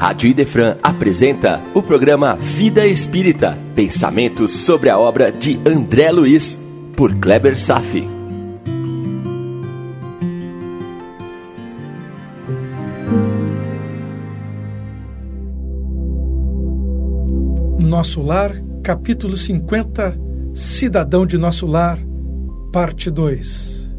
Rádio Idefran apresenta o programa Vida Espírita, pensamentos sobre a obra de André Luiz, por Kleber Safi. Nosso Lar, capítulo 50, Cidadão de Nosso Lar, parte 2.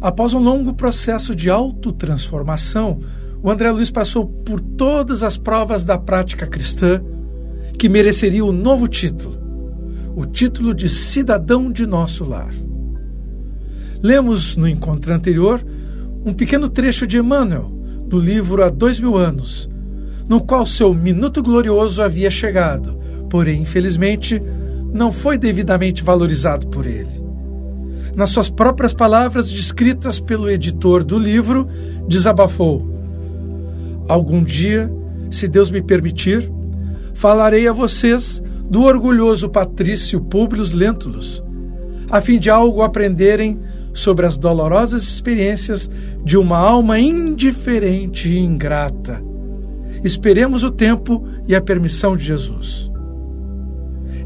Após um longo processo de autotransformação, o André Luiz passou por todas as provas da prática cristã que mereceria o novo título, o título de cidadão de nosso lar. Lemos no encontro anterior um pequeno trecho de Emmanuel, do livro Há Dois Mil Anos, no qual seu minuto glorioso havia chegado, porém, infelizmente, não foi devidamente valorizado por ele. Nas suas próprias palavras, descritas pelo editor do livro, desabafou Algum dia, se Deus me permitir, falarei a vocês do orgulhoso patrício Públio Lentulus, a fim de algo aprenderem sobre as dolorosas experiências de uma alma indiferente e ingrata. Esperemos o tempo e a permissão de Jesus.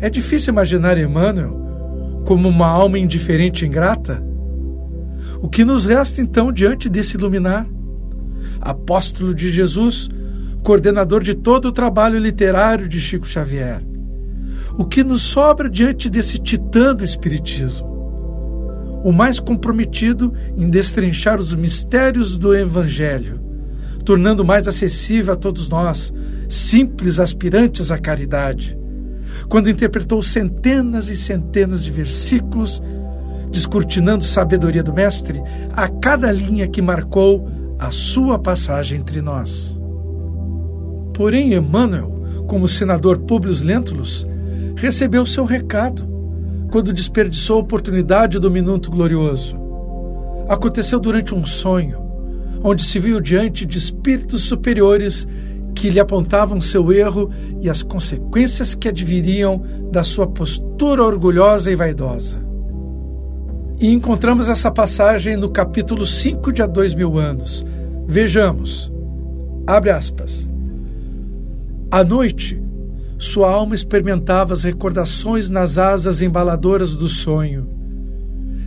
É difícil imaginar Emmanuel como uma alma indiferente e ingrata? O que nos resta então diante desse iluminar? Apóstolo de Jesus, coordenador de todo o trabalho literário de Chico Xavier. O que nos sobra diante desse titã do Espiritismo? O mais comprometido em destrinchar os mistérios do Evangelho, tornando mais acessível a todos nós, simples aspirantes à caridade. Quando interpretou centenas e centenas de versículos, descortinando sabedoria do Mestre a cada linha que marcou a sua passagem entre nós. Porém, Emmanuel, como senador Publius Lentulus, recebeu seu recado quando desperdiçou a oportunidade do minuto glorioso. Aconteceu durante um sonho, onde se viu diante de espíritos superiores que lhe apontavam seu erro e as consequências que adviriam da sua postura orgulhosa e vaidosa. E encontramos essa passagem no capítulo 5 de Há Dois Mil Anos. Vejamos. Abre aspas. À noite, sua alma experimentava as recordações nas asas embaladoras do sonho,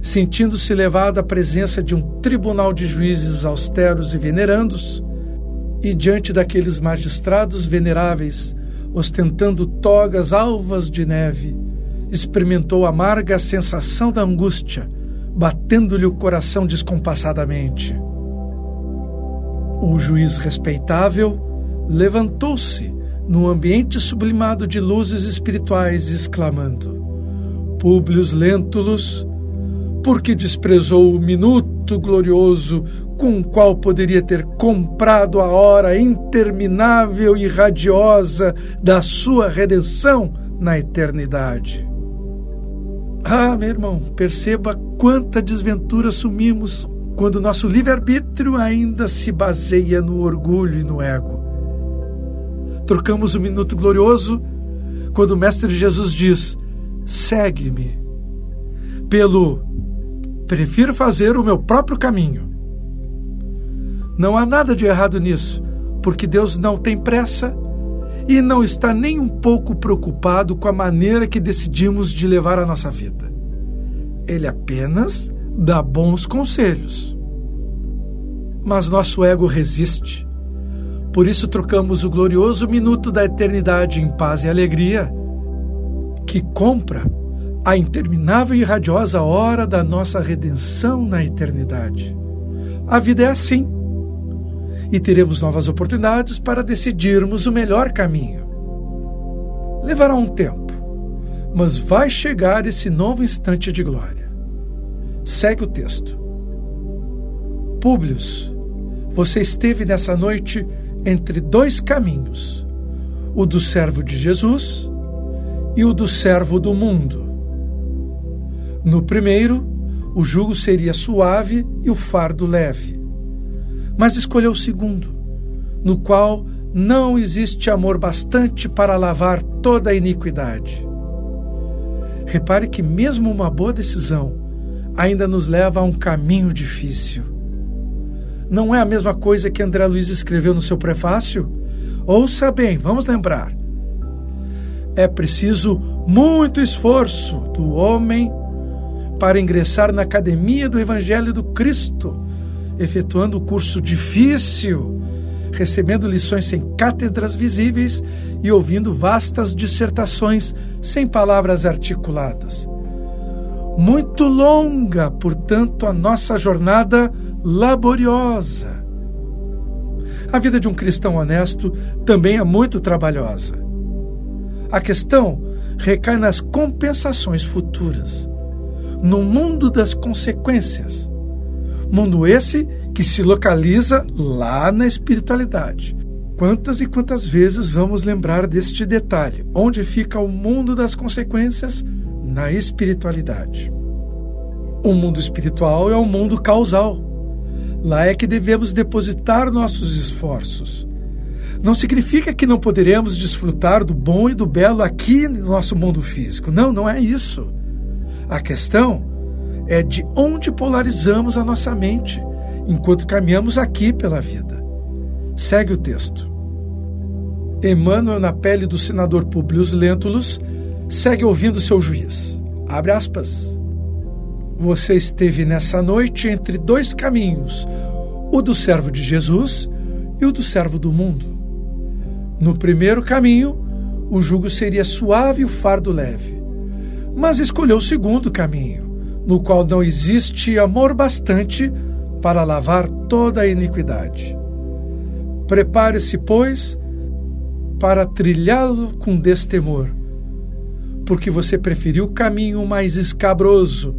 sentindo-se levada à presença de um tribunal de juízes austeros e venerandos, e diante daqueles magistrados veneráveis, ostentando togas alvas de neve, experimentou a amarga sensação da angústia batendo-lhe o coração descompassadamente. O juiz respeitável levantou-se num ambiente sublimado de luzes espirituais, exclamando: Públio Lentulus, porque desprezou o minuto glorioso com o qual poderia ter comprado a hora interminável e radiosa da sua redenção na eternidade. Ah, meu irmão, perceba quanta desventura assumimos quando nosso livre-arbítrio ainda se baseia no orgulho e no ego. Trocamos o minuto glorioso quando o Mestre Jesus diz: segue-me, pelo prefiro fazer o meu próprio caminho. Não há nada de errado nisso, porque Deus não tem pressa e não está nem um pouco preocupado com a maneira que decidimos de levar a nossa vida. Ele apenas dá bons conselhos. Mas nosso ego resiste. Por isso trocamos o glorioso minuto da eternidade em paz e alegria, que compra a interminável e radiosa hora da nossa redenção na eternidade. A vida é assim e teremos novas oportunidades para decidirmos o melhor caminho. Levará um tempo, mas vai chegar esse novo instante de glória. Segue o texto. Públio, você esteve nessa noite entre dois caminhos, o do servo de Jesus e o do servo do mundo. No primeiro, o jugo seria suave e o fardo leve mas escolheu o segundo, no qual não existe amor bastante para lavar toda a iniquidade. Repare que, mesmo uma boa decisão, ainda nos leva a um caminho difícil. não é a mesma coisa que André Luiz escreveu no seu prefácio? Ouça bem, vamos lembrar. É preciso muito esforço do homem para ingressar na academia do Evangelho do Cristo, efetuando o curso difícil, recebendo lições sem cátedras visíveis e ouvindo vastas dissertações sem palavras articuladas. Muito longa, portanto, a nossa jornada laboriosa. A vida de um cristão honesto também é muito trabalhosa. A questão recai nas compensações futuras, no mundo das consequências. Mundo esse que se localiza lá na espiritualidade. Quantas e quantas vezes vamos lembrar deste detalhe? Onde fica o mundo das consequências? Na espiritualidade. O mundo espiritual é o mundo causal. Lá é que devemos depositar nossos esforços. Não significa que não poderemos desfrutar do bom e do belo aqui no nosso mundo físico. Não, não é isso. A questão é de onde polarizamos a nossa mente enquanto caminhamos aqui pela vida. Segue o texto. Emmanuel, na pele do senador Publius Lentulus, segue ouvindo seu juiz. Abre aspas. Você esteve nessa noite entre dois caminhos, o do servo de Jesus e o do servo do mundo. No primeiro caminho, o jugo seria suave e o fardo leve. Mas escolheu o segundo caminho, no qual não existe amor bastante para lavar toda a iniquidade. Prepare-se, pois, para trilhá-lo com destemor, porque você preferiu o caminho mais escabroso,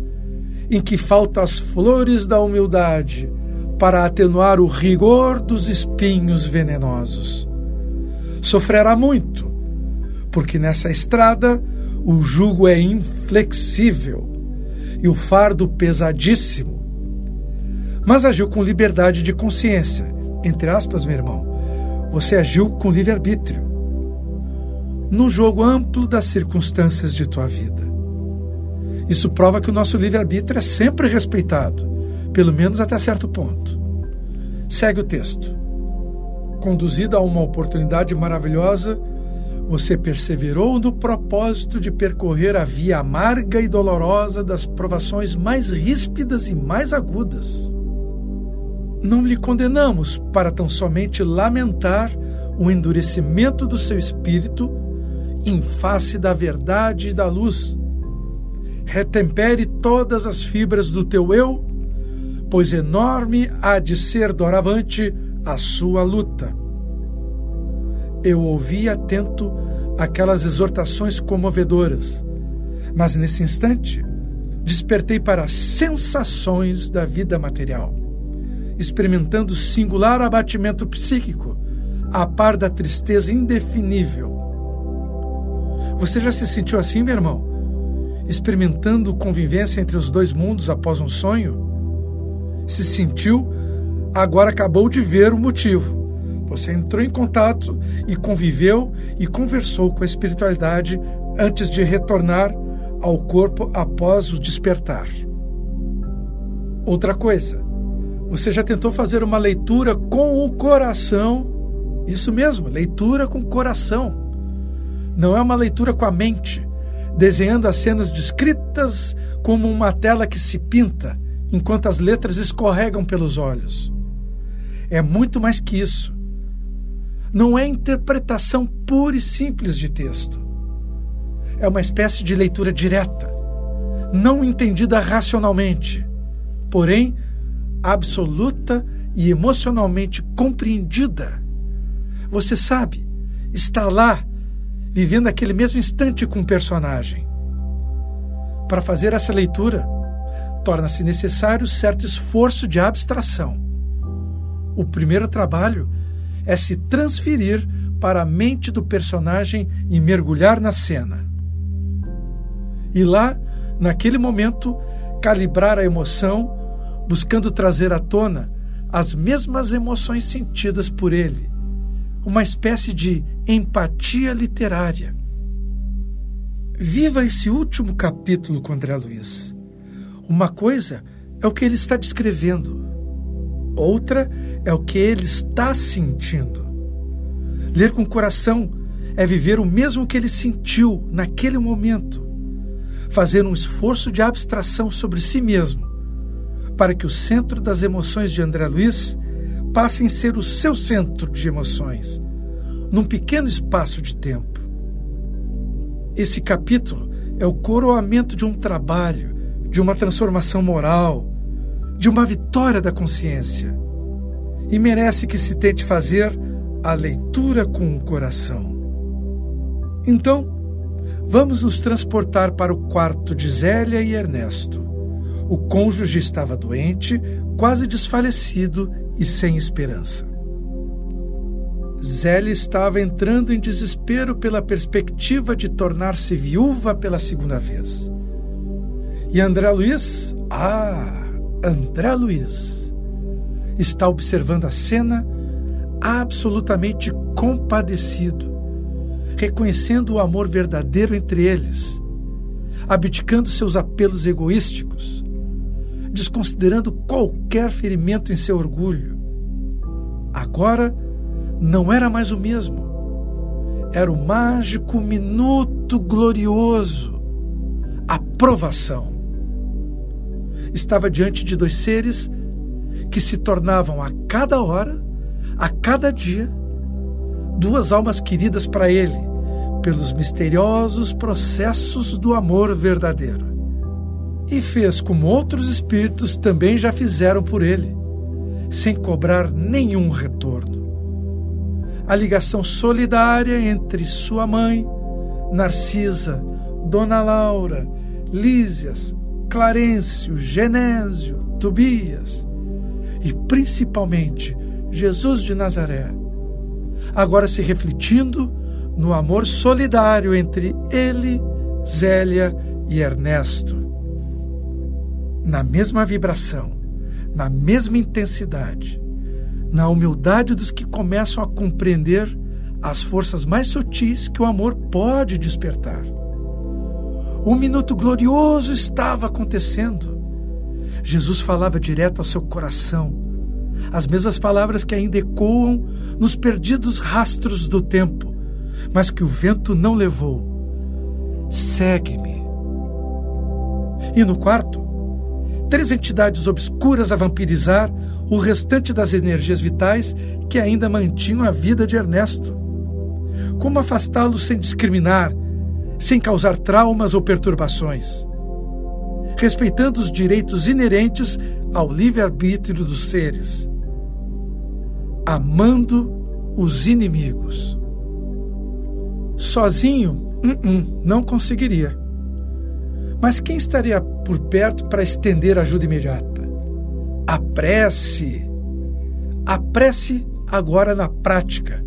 em que faltam as flores da humildade, para atenuar o rigor dos espinhos venenosos. Sofrerá muito, porque nessa estrada o jugo é inflexível e o fardo pesadíssimo. Mas agiu com liberdade de consciência, entre aspas, meu irmão. Você agiu com livre-arbítrio. No jogo amplo das circunstâncias de tua vida. Isso prova que o nosso livre-arbítrio é sempre respeitado, pelo menos até certo ponto. Segue o texto. Conduzido a uma oportunidade maravilhosa, você perseverou no propósito de percorrer a via amarga e dolorosa das provações mais ríspidas e mais agudas. Não lhe condenamos para tão somente lamentar o endurecimento do seu espírito em face da verdade e da luz. Retempere todas as fibras do teu eu, pois enorme há de ser doravante a sua luta eu ouvi atento aquelas exortações comovedoras, mas nesse instante despertei para as sensações da vida material, experimentando singular abatimento psíquico, a par da tristeza indefinível. Você já se sentiu assim, meu irmão? Experimentando convivência entre os dois mundos após um sonho? Se sentiu, agora acabou de ver o motivo você entrou em contato e conviveu e conversou com a espiritualidade antes de retornar ao corpo após o despertar. Outra coisa, você já tentou fazer uma leitura com o coração? Isso mesmo, leitura com o coração. Não é uma leitura com a mente, desenhando as cenas descritas como uma tela que se pinta enquanto as letras escorregam pelos olhos. É muito mais que isso não é interpretação pura e simples de texto. É uma espécie de leitura direta, não entendida racionalmente, porém absoluta e emocionalmente compreendida. Você sabe, está lá, vivendo aquele mesmo instante com o personagem. Para fazer essa leitura, torna-se necessário certo esforço de abstração. O primeiro trabalho é se transferir para a mente do personagem e mergulhar na cena. E lá, naquele momento, calibrar a emoção, buscando trazer à tona as mesmas emoções sentidas por ele, uma espécie de empatia literária. Viva esse último capítulo com André Luiz. Uma coisa é o que ele está descrevendo. Outra é o que ele está sentindo. Ler com o coração é viver o mesmo que ele sentiu naquele momento. Fazer um esforço de abstração sobre si mesmo, para que o centro das emoções de André Luiz passe a ser o seu centro de emoções, num pequeno espaço de tempo. Esse capítulo é o coroamento de um trabalho, de uma transformação moral, de uma vitória da consciência. E merece que se tente fazer a leitura com o coração. Então, vamos nos transportar para o quarto de Zélia e Ernesto. O cônjuge estava doente, quase desfalecido e sem esperança. Zélia estava entrando em desespero pela perspectiva de tornar-se viúva pela segunda vez. E André Luiz, ah, André Luiz, está observando a cena absolutamente compadecido, reconhecendo o amor verdadeiro entre eles, abdicando seus apelos egoísticos, desconsiderando qualquer ferimento em seu orgulho. Agora, não era mais o mesmo. Era o mágico minuto glorioso, a provação. Estava diante de dois seres que se tornavam a cada hora, a cada dia, duas almas queridas para ele, pelos misteriosos processos do amor verdadeiro. E fez como outros espíritos também já fizeram por ele, sem cobrar nenhum retorno a ligação solidária entre sua mãe, Narcisa, Dona Laura, Lísias, Clarencio, Genésio, Tobias e principalmente Jesus de Nazaré, agora se refletindo no amor solidário entre ele, Zélia e Ernesto. Na mesma vibração, na mesma intensidade, na humildade dos que começam a compreender as forças mais sutis que o amor pode despertar. Um minuto glorioso estava acontecendo. Jesus falava direto ao seu coração, as mesmas palavras que ainda ecoam nos perdidos rastros do tempo, mas que o vento não levou. Segue-me. E no quarto, três entidades obscuras a vampirizar o restante das energias vitais que ainda mantinham a vida de Ernesto. Como afastá-lo sem discriminar, sem causar traumas ou perturbações? Respeitando os direitos inerentes ao livre-arbítrio dos seres. Amando os inimigos. Sozinho, uh -uh, não conseguiria. Mas quem estaria por perto para estender ajuda imediata? A prece. A prece agora na prática,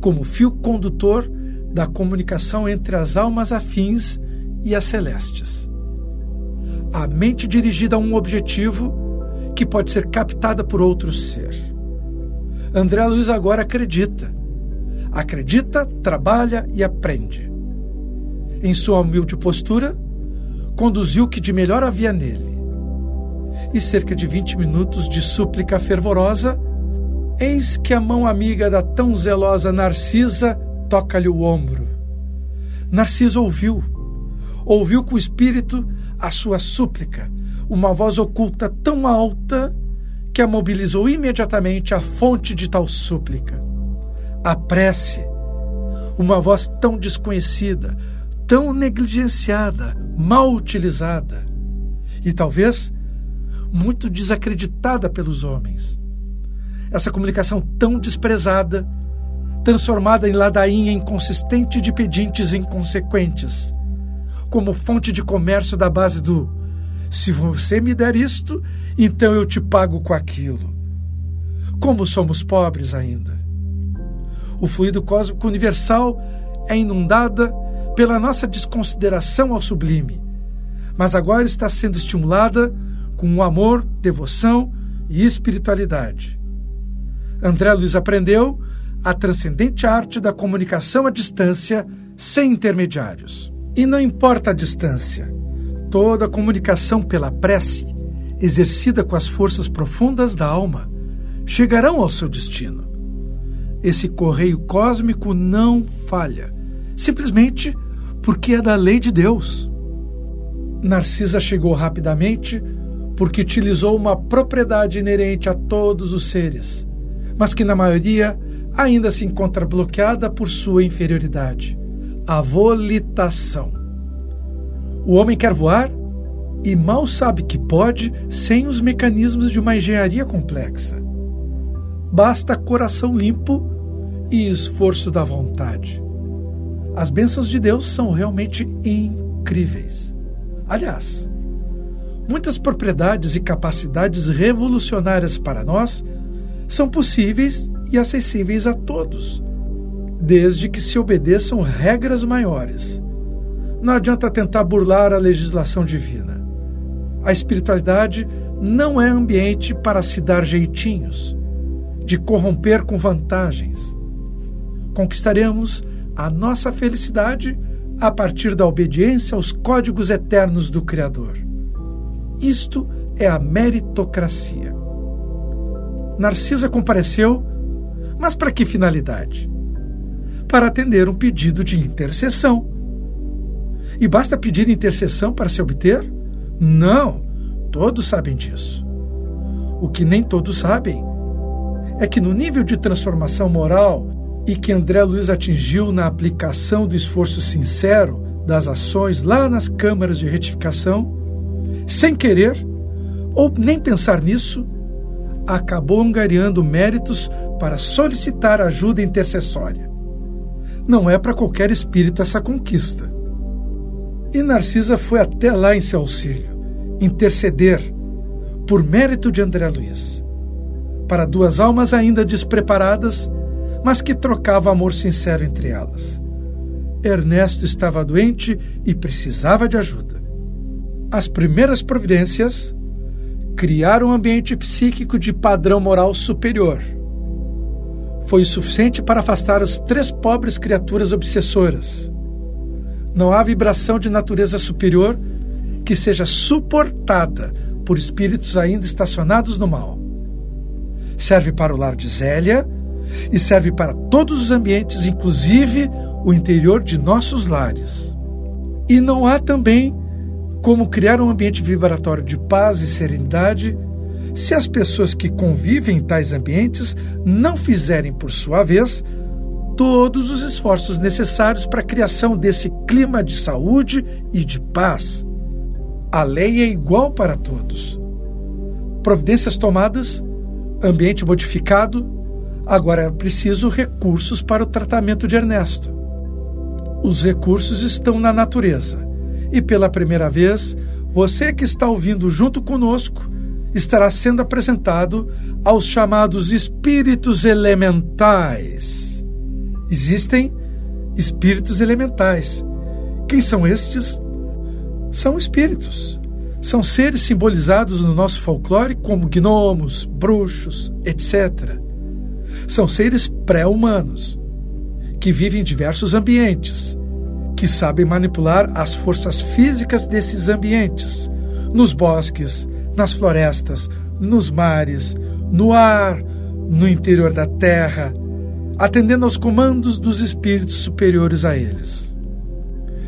como fio condutor da comunicação entre as almas afins e as celestes. A mente dirigida a um objetivo que pode ser captada por outro ser. André Luiz agora acredita. Acredita, trabalha e aprende. Em sua humilde postura, conduziu o que de melhor havia nele. E cerca de vinte minutos de súplica fervorosa, eis que a mão amiga da tão zelosa Narcisa toca-lhe o ombro. Narcisa ouviu, ouviu com o espírito a sua súplica, uma voz oculta tão alta que a mobilizou imediatamente a fonte de tal súplica. A prece, uma voz tão desconhecida, tão negligenciada, mal utilizada e talvez muito desacreditada pelos homens. Essa comunicação tão desprezada, transformada em ladainha inconsistente de pedintes inconsequentes, como fonte de comércio da base do se você me der isto, então eu te pago com aquilo. Como somos pobres ainda. O fluido cósmico universal é inundada pela nossa desconsideração ao sublime, mas agora está sendo estimulada com amor, devoção e espiritualidade. André Luiz aprendeu a transcendente arte da comunicação à distância sem intermediários. E não importa a distância, toda comunicação pela prece, exercida com as forças profundas da alma, chegarão ao seu destino. Esse correio cósmico não falha, simplesmente porque é da lei de Deus. Narcisa chegou rapidamente porque utilizou uma propriedade inerente a todos os seres, mas que na maioria ainda se encontra bloqueada por sua inferioridade a volitação. O homem quer voar e mal sabe que pode sem os mecanismos de uma engenharia complexa. Basta coração limpo e esforço da vontade. As bênçãos de Deus são realmente incríveis. Aliás, muitas propriedades e capacidades revolucionárias para nós são possíveis e acessíveis a todos, desde que se obedeçam regras maiores. Não adianta tentar burlar a legislação divina. A espiritualidade não é ambiente para se dar jeitinhos, de corromper com vantagens. Conquistaremos a nossa felicidade a partir da obediência aos códigos eternos do Criador. Isto é a meritocracia. Narcisa compareceu, mas para que finalidade? Para atender um pedido de intercessão. E basta pedir intercessão para se obter? Não, todos sabem disso. O que nem todos sabem é que no nível de transformação moral e que André Luiz atingiu na aplicação do esforço sincero das ações lá nas câmaras de retificação, sem querer ou nem pensar nisso, acabou angariando méritos para solicitar ajuda intercessória. Não é para qualquer espírito essa conquista. E Narcisa foi até lá em seu auxílio, interceder, por mérito de André Luiz, para duas almas ainda despreparadas mas que trocava amor sincero entre elas. Ernesto estava doente e precisava de ajuda. As primeiras providências criaram um ambiente psíquico de padrão moral superior. Foi o suficiente para afastar as três pobres criaturas obsessoras. Não há vibração de natureza superior que seja suportada por espíritos ainda estacionados no mal. Serve para o lar de Zélia e serve para todos os ambientes, inclusive o interior de nossos lares. E não há também como criar um ambiente vibratório de paz e serenidade se as pessoas que convivem em tais ambientes não fizerem, por sua vez, todos os esforços necessários para a criação desse clima de saúde e de paz. A lei é igual para todos. Providências tomadas, ambiente modificado, Agora é preciso recursos para o tratamento de Ernesto. Os recursos estão na natureza. E pela primeira vez, você que está ouvindo junto conosco estará sendo apresentado aos chamados espíritos elementais. Existem espíritos elementais. Quem são estes? São espíritos. São seres simbolizados no nosso folclore como gnomos, bruxos, etc. São seres pré-humanos, que vivem em diversos ambientes, que sabem manipular as forças físicas desses ambientes, nos bosques, nas florestas, nos mares, no ar, no interior da terra, atendendo aos comandos dos espíritos superiores a eles.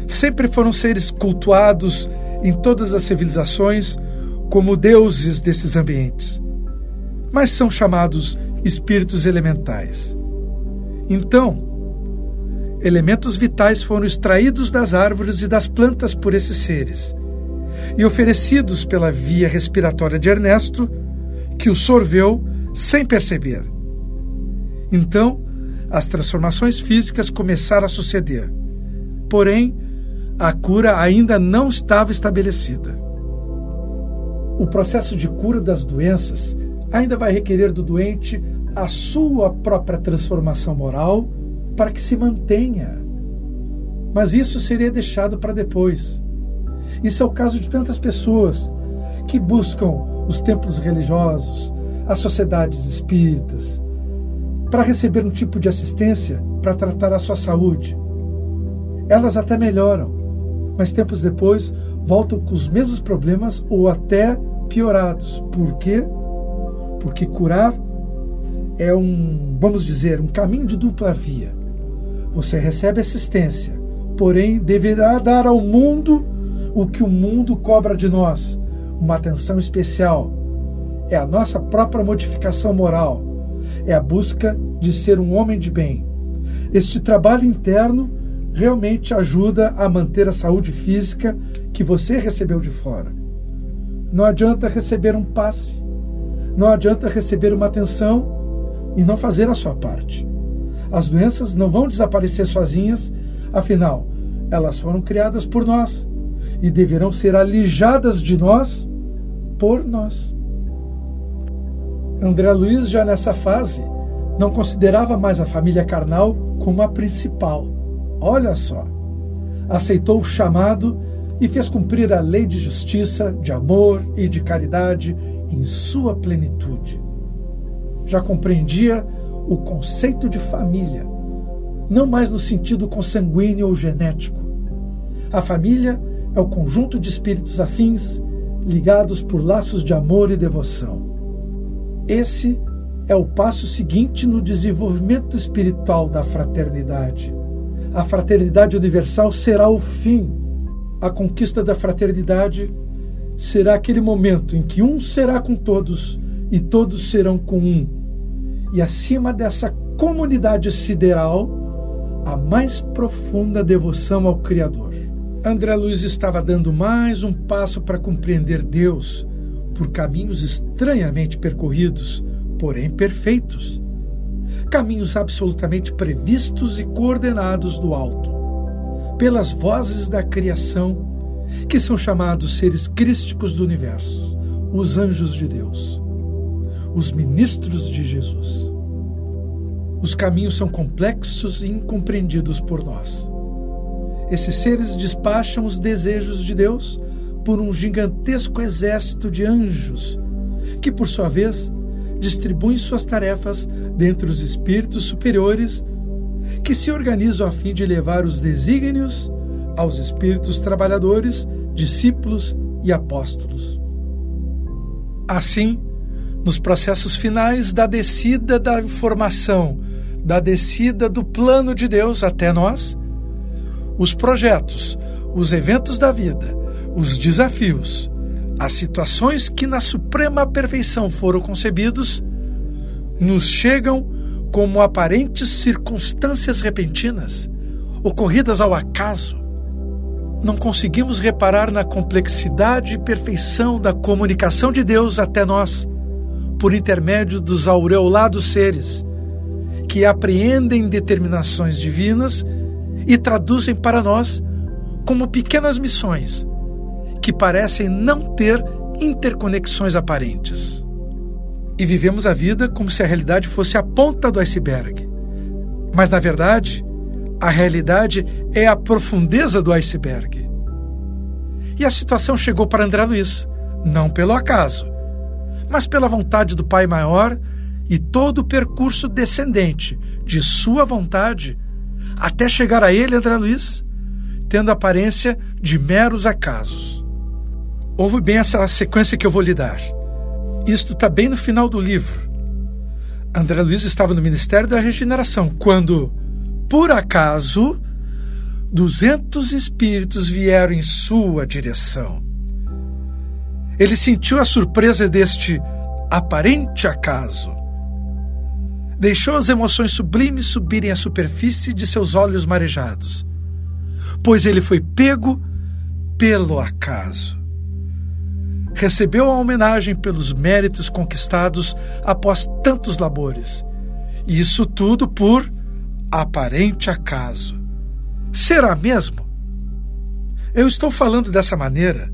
Sempre foram seres cultuados em todas as civilizações como deuses desses ambientes, mas são chamados espíritos elementais. Então, elementos vitais foram extraídos das árvores e das plantas por esses seres e oferecidos pela via respiratória de Ernesto, que o sorveu sem perceber. Então, as transformações físicas começaram a suceder. Porém, a cura ainda não estava estabelecida. O processo de cura das doenças ainda vai requerer do doente a sua própria transformação moral para que se mantenha. Mas isso seria deixado para depois. Isso é o caso de tantas pessoas que buscam os templos religiosos, as sociedades espíritas, para receber um tipo de assistência para tratar a sua saúde. Elas até melhoram, mas tempos depois voltam com os mesmos problemas ou até piorados. Por quê? Porque curar é um, vamos dizer, um caminho de dupla via. Você recebe assistência, porém deverá dar ao mundo o que o mundo cobra de nós, uma atenção especial. É a nossa própria modificação moral, é a busca de ser um homem de bem. Este trabalho interno realmente ajuda a manter a saúde física que você recebeu de fora. Não adianta receber um passe, não adianta receber uma atenção e não fazer a sua parte. As doenças não vão desaparecer sozinhas, afinal, elas foram criadas por nós e deverão ser alijadas de nós por nós. André Luiz, já nessa fase, não considerava mais a família carnal como a principal. Olha só. Aceitou o chamado e fez cumprir a lei de justiça, de amor e de caridade em sua plenitude. Já compreendia o conceito de família, não mais no sentido consanguíneo ou genético. A família é o conjunto de espíritos afins ligados por laços de amor e devoção. Esse é o passo seguinte no desenvolvimento espiritual da fraternidade. A fraternidade universal será o fim. A conquista da fraternidade será aquele momento em que um será com todos e todos serão com um. E acima dessa comunidade sideral, a mais profunda devoção ao Criador. André Luiz estava dando mais um passo para compreender Deus por caminhos estranhamente percorridos, porém perfeitos. Caminhos absolutamente previstos e coordenados do alto, pelas vozes da criação que são chamados seres crísticos do universo, os anjos de Deus, os ministros de Jesus. Os caminhos são complexos e incompreendidos por nós. Esses seres despacham os desejos de Deus por um gigantesco exército de anjos, que, por sua vez, distribuem suas tarefas dentre os espíritos superiores, que se organizam a fim de levar os desígnios aos espíritos trabalhadores, discípulos e apóstolos. Assim, nos processos finais da descida da informação, da descida do plano de Deus até nós, os projetos, os eventos da vida, os desafios, as situações que na suprema perfeição foram concebidos, nos chegam como aparentes circunstâncias repentinas, ocorridas ao acaso, não conseguimos reparar na complexidade e perfeição da comunicação de Deus até nós, por intermédio dos aureolados seres, que apreendem determinações divinas e traduzem para nós como pequenas missões que parecem não ter interconexões aparentes. E vivemos a vida como se a realidade fosse a ponta do iceberg. Mas, na verdade, a realidade é a profundeza do iceberg. E a situação chegou para André Luiz, não pelo acaso, mas pela vontade do Pai Maior e todo o percurso descendente de sua vontade até chegar a ele, André Luiz, tendo aparência de meros acasos. Ouve bem essa sequência que eu vou lhe dar. Isto está bem no final do livro. André Luiz estava no Ministério da Regeneração quando por acaso, duzentos espíritos vieram em sua direção. Ele sentiu a surpresa deste aparente acaso. Deixou as emoções sublimes subirem à superfície de seus olhos marejados, pois ele foi pego pelo acaso. Recebeu a homenagem pelos méritos conquistados após tantos labores, e isso tudo por aparente acaso. Será mesmo? Eu estou falando dessa maneira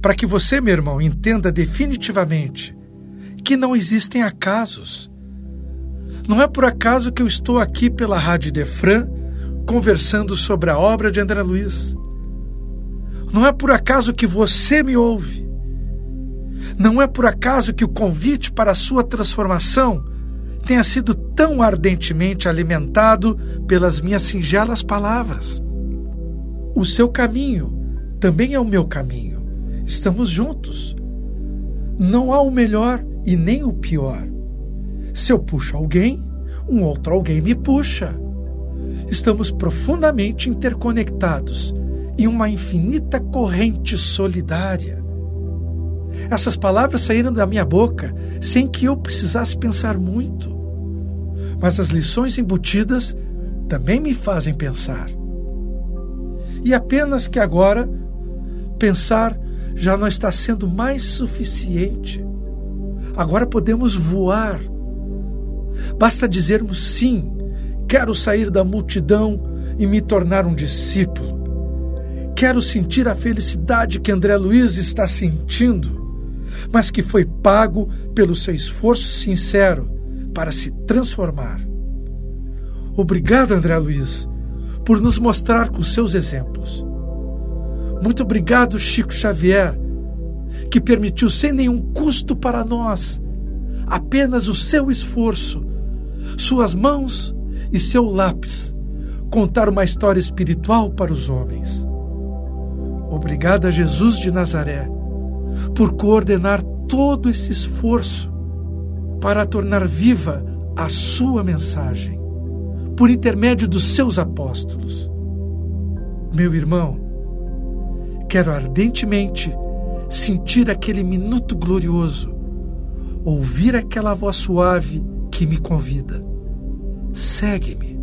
para que você, meu irmão, entenda definitivamente que não existem acasos. Não é por acaso que eu estou aqui pela Rádio Defran conversando sobre a obra de André Luiz. Não é por acaso que você me ouve. Não é por acaso que o convite para a sua transformação tenha sido tão ardentemente alimentado pelas minhas singelas palavras. O seu caminho também é o meu caminho. Estamos juntos. Não há o melhor e nem o pior. Se eu puxo alguém, um outro alguém me puxa. Estamos profundamente interconectados em uma infinita corrente solidária. Essas palavras saíram da minha boca sem que eu precisasse pensar muito. Mas as lições embutidas também me fazem pensar. E apenas que agora pensar já não está sendo mais suficiente. Agora podemos voar. Basta dizermos sim, quero sair da multidão e me tornar um discípulo. Quero sentir a felicidade que André Luiz está sentindo, mas que foi pago pelo seu esforço sincero para se transformar. Obrigado, André Luiz, por nos mostrar com seus exemplos. Muito obrigado, Chico Xavier, que permitiu sem nenhum custo para nós apenas o seu esforço, suas mãos e seu lápis contar uma história espiritual para os homens. Obrigada, Jesus de Nazaré, por coordenar todo esse esforço para tornar viva a sua mensagem, por intermédio dos seus apóstolos. Meu irmão, Quero ardentemente sentir aquele minuto glorioso, ouvir aquela voz suave que me convida. Segue-me.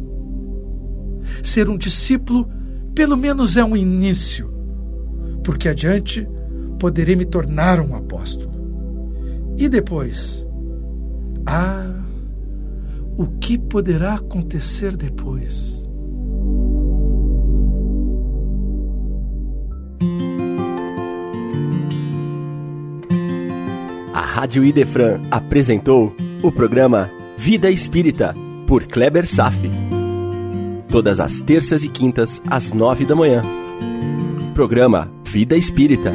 Ser um discípulo, pelo menos, é um início, porque adiante poderei me tornar um apóstolo. E depois? Ah, o que poderá acontecer depois? Rádio Idefran apresentou o programa Vida Espírita, por Kleber Safi. Todas as terças e quintas, às nove da manhã. Programa Vida Espírita